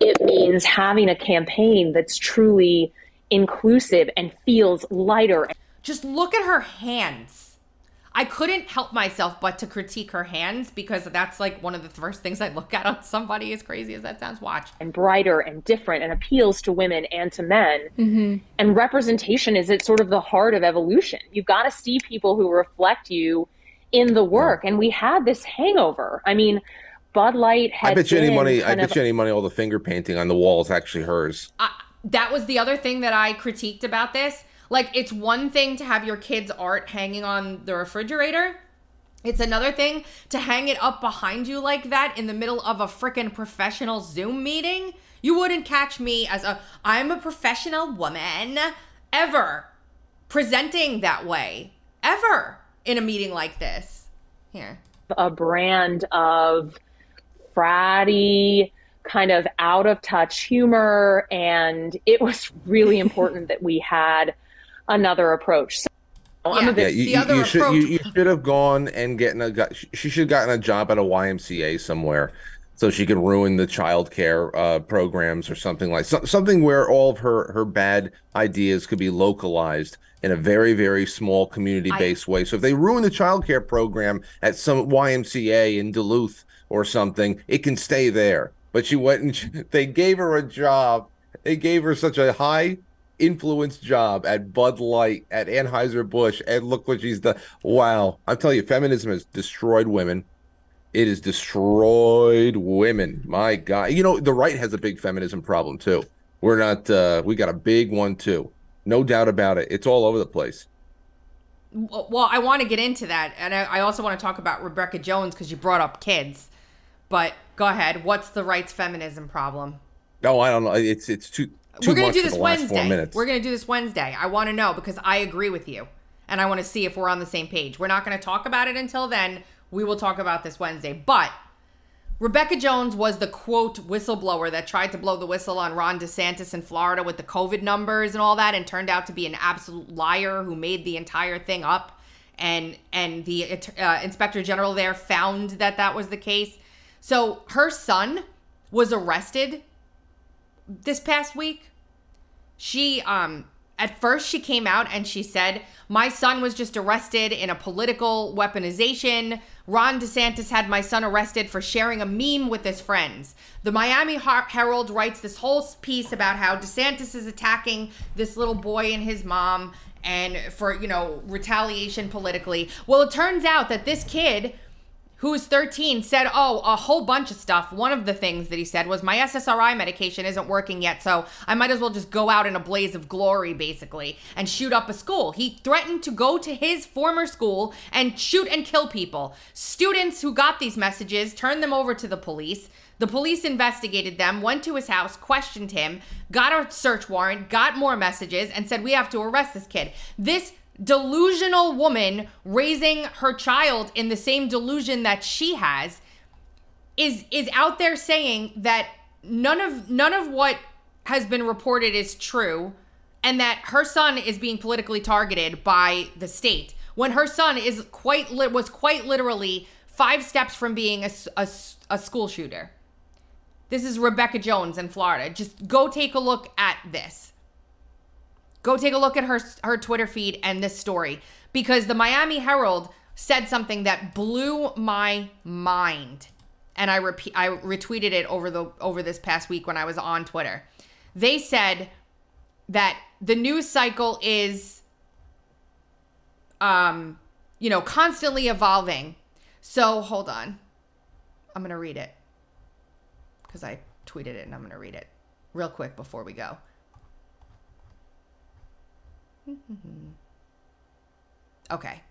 It means having a campaign that's truly inclusive and feels lighter. Just look at her hands. I couldn't help myself but to critique her hands because that's like one of the first things I look at on somebody, as crazy as that sounds. Watch. And brighter and different and appeals to women and to men. Mm-hmm. And representation is at sort of the heart of evolution. You've got to see people who reflect you in the work. And we had this hangover. I mean, Bud Light had. I bet you any money. I bet of- you any money. All the finger painting on the wall is actually hers. that was the other thing that I critiqued about this. Like, it's one thing to have your kids' art hanging on the refrigerator. It's another thing to hang it up behind you like that in the middle of a freaking professional Zoom meeting. You wouldn't catch me as a I'm a professional woman ever presenting that way ever in a meeting like this. Here. a brand of fratty, kind of out of touch humor. And it was really important that we had another approach. So I'm a Yeah, bit, you, you, you should you, you should have gone and getting a she should have gotten a job at a YMCA somewhere so she could ruin the child care uh, programs or something like so, something where all of her her bad ideas could be localized in a very very small community based way. So if they ruin the child care program at some YMCA in Duluth or something, it can stay there. But she went and she, they gave her a job. They gave her such a high influence job at Bud Light, at Anheuser Busch, and look what she's done. Wow, I'm telling you, feminism has destroyed women. It has destroyed women. My God, you know the right has a big feminism problem too. We're not. uh We got a big one too. No doubt about it. It's all over the place. Well, I want to get into that, and I, I also want to talk about Rebecca Jones because you brought up kids. But go ahead. What's the rights feminism problem? No, I don't know. It's it's too. We're gonna do this the last Four Wednesday. We're gonna do this Wednesday. I want to know because I agree with you, and I want to see if we're on the same page. We're not gonna talk about it until then. We will talk about this Wednesday. But Rebecca Jones was the quote whistleblower that tried to blow the whistle on Ron DeSantis in Florida with the COVID numbers and all that, and turned out to be an absolute liar who made the entire thing up. And and the uh, inspector general there found that that was the case. So her son was arrested this past week. She um at first she came out and she said my son was just arrested in a political weaponization. Ron DeSantis had my son arrested for sharing a meme with his friends. The Miami Herald writes this whole piece about how DeSantis is attacking this little boy and his mom and for, you know, retaliation politically. Well, it turns out that this kid who's 13, said, Oh, a whole bunch of stuff. One of the things that he said was, My SSRI medication isn't working yet, so I might as well just go out in a blaze of glory, basically, and shoot up a school. He threatened to go to his former school and shoot and kill people. Students who got these messages turned them over to the police. The police investigated them, went to his house, questioned him, got a search warrant, got more messages, and said, We have to arrest this kid. This delusional woman raising her child in the same delusion that she has is is out there saying that none of none of what has been reported is true and that her son is being politically targeted by the state. When her son is quite li- was quite literally 5 steps from being a a school shooter. This is Rebecca Jones in Florida. Just go take a look at this Go take a look at her her Twitter feed and this story because the Miami Herald said something that blew my mind. And I repeat I retweeted it over the over this past week when I was on Twitter. They said that the news cycle is um you know constantly evolving. So hold on. I'm going to read it cuz I tweeted it and I'm going to read it real quick before we go. Mm-hmm. Okay.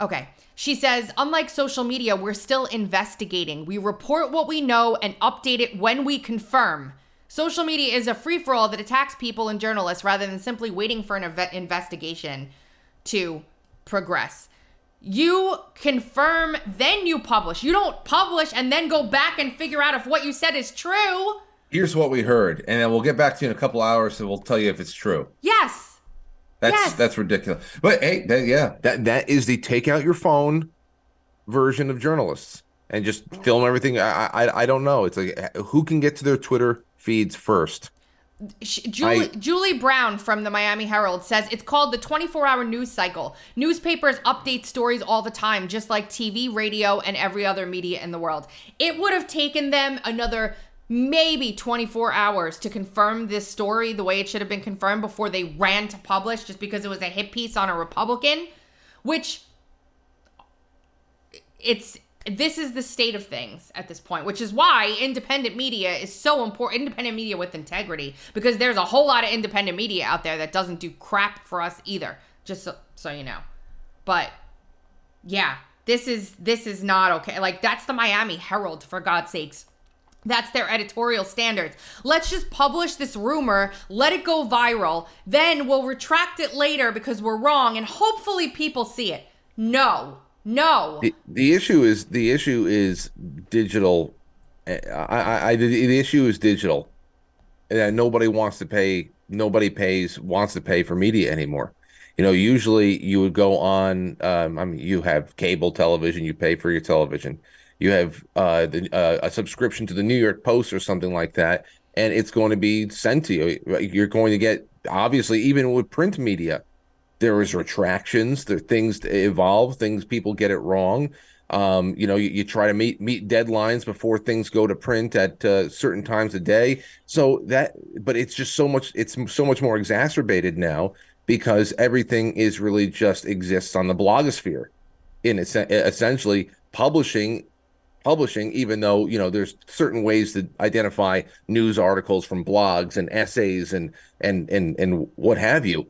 Okay. She says, unlike social media, we're still investigating. We report what we know and update it when we confirm. Social media is a free for all that attacks people and journalists rather than simply waiting for an ev- investigation to progress. You confirm, then you publish. You don't publish and then go back and figure out if what you said is true. Here's what we heard, and then we'll get back to you in a couple hours, and we'll tell you if it's true. That's Yes. that's ridiculous. But hey, that, yeah, that that is the take out your phone version of journalists and just film everything. I I, I don't know. It's like who can get to their Twitter feeds first. Julie, I- Julie Brown from the Miami Herald says it's called the 24 hour news cycle. Newspapers update stories all the time, just like TV, radio, and every other media in the world. It would have taken them another maybe 24 hours to confirm this story the way it should have been confirmed before they ran to publish just because it was a hit piece on a Republican, which it's this is the state of things at this point, which is why independent media is so important. Independent media with integrity, because there's a whole lot of independent media out there that doesn't do crap for us either. Just so, so you know, but yeah, this is this is not okay. Like that's the Miami Herald for God's sakes. That's their editorial standards. Let's just publish this rumor, let it go viral, then we'll retract it later because we're wrong, and hopefully people see it. No, no. The, the issue is the issue is digital. I, I, I the, the issue is digital. And nobody wants to pay. Nobody pays wants to pay for media anymore. You know, usually you would go on. Um, I mean, you have cable television. You pay for your television. You have uh, the, uh, a subscription to the New York Post or something like that, and it's going to be sent to you. You're going to get obviously even with print media there is retractions there things evolve things people get it wrong. Um, you know you, you try to meet meet deadlines before things go to print at uh, certain times a day. So that but it's just so much it's so much more exacerbated now because everything is really just exists on the blogosphere. In essen- essentially publishing publishing even though you know there's certain ways to identify news articles from blogs and essays and and and and what have you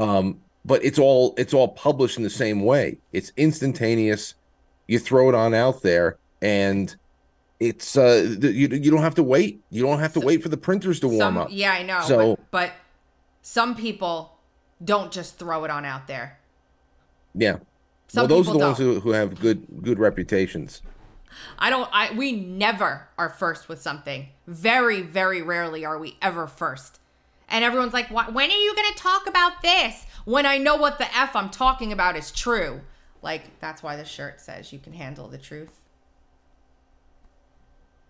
um but it's all it's all published in the same way it's instantaneous you throw it on out there and it's uh you, you don't have to wait you don't have to wait for the printers to warm Some, up yeah, I know. so but, but some people don't just throw it on out there. yeah Some well those are the ones don't. who, who have good good reputations I don't I we never are first with something. Very very rarely are we ever first. And everyone's like, "Wh- "When are you going to talk about this?" When I know what the f I'm talking about is true. Like that's why the shirt says you can handle the truth.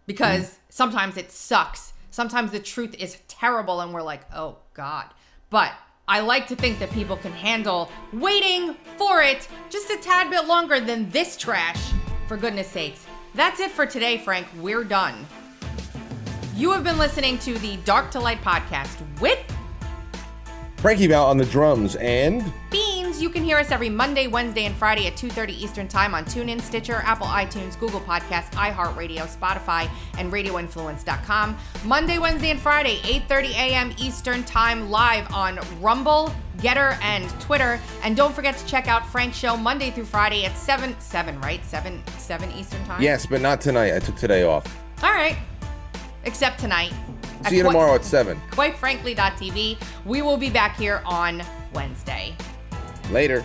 Because mm. sometimes it sucks. Sometimes the truth is terrible and we're like, "Oh god." But I like to think that people can handle waiting for it just a tad bit longer than this trash, for goodness sakes. That's it for today, Frank. We're done. You have been listening to the Dark to Light podcast with frankie val on the drums and Beanz. you can hear us every Monday, Wednesday, and Friday at 2.30 Eastern Time on TuneIn, Stitcher, Apple iTunes, Google Podcasts, iHeartRadio, Spotify, and RadioInfluence.com. Monday, Wednesday, and Friday, 8.30 a.m. Eastern Time live on Rumble, GETTR, and Twitter. And don't forget to check out Frank's show Monday through Friday at 7, 7, right? 7, 7 Eastern Time? Yes, but not tonight. I took today off. All right. Except tonight. See you tomorrow at seven. Quite frankly.tv. We will be back here on Wednesday. Later.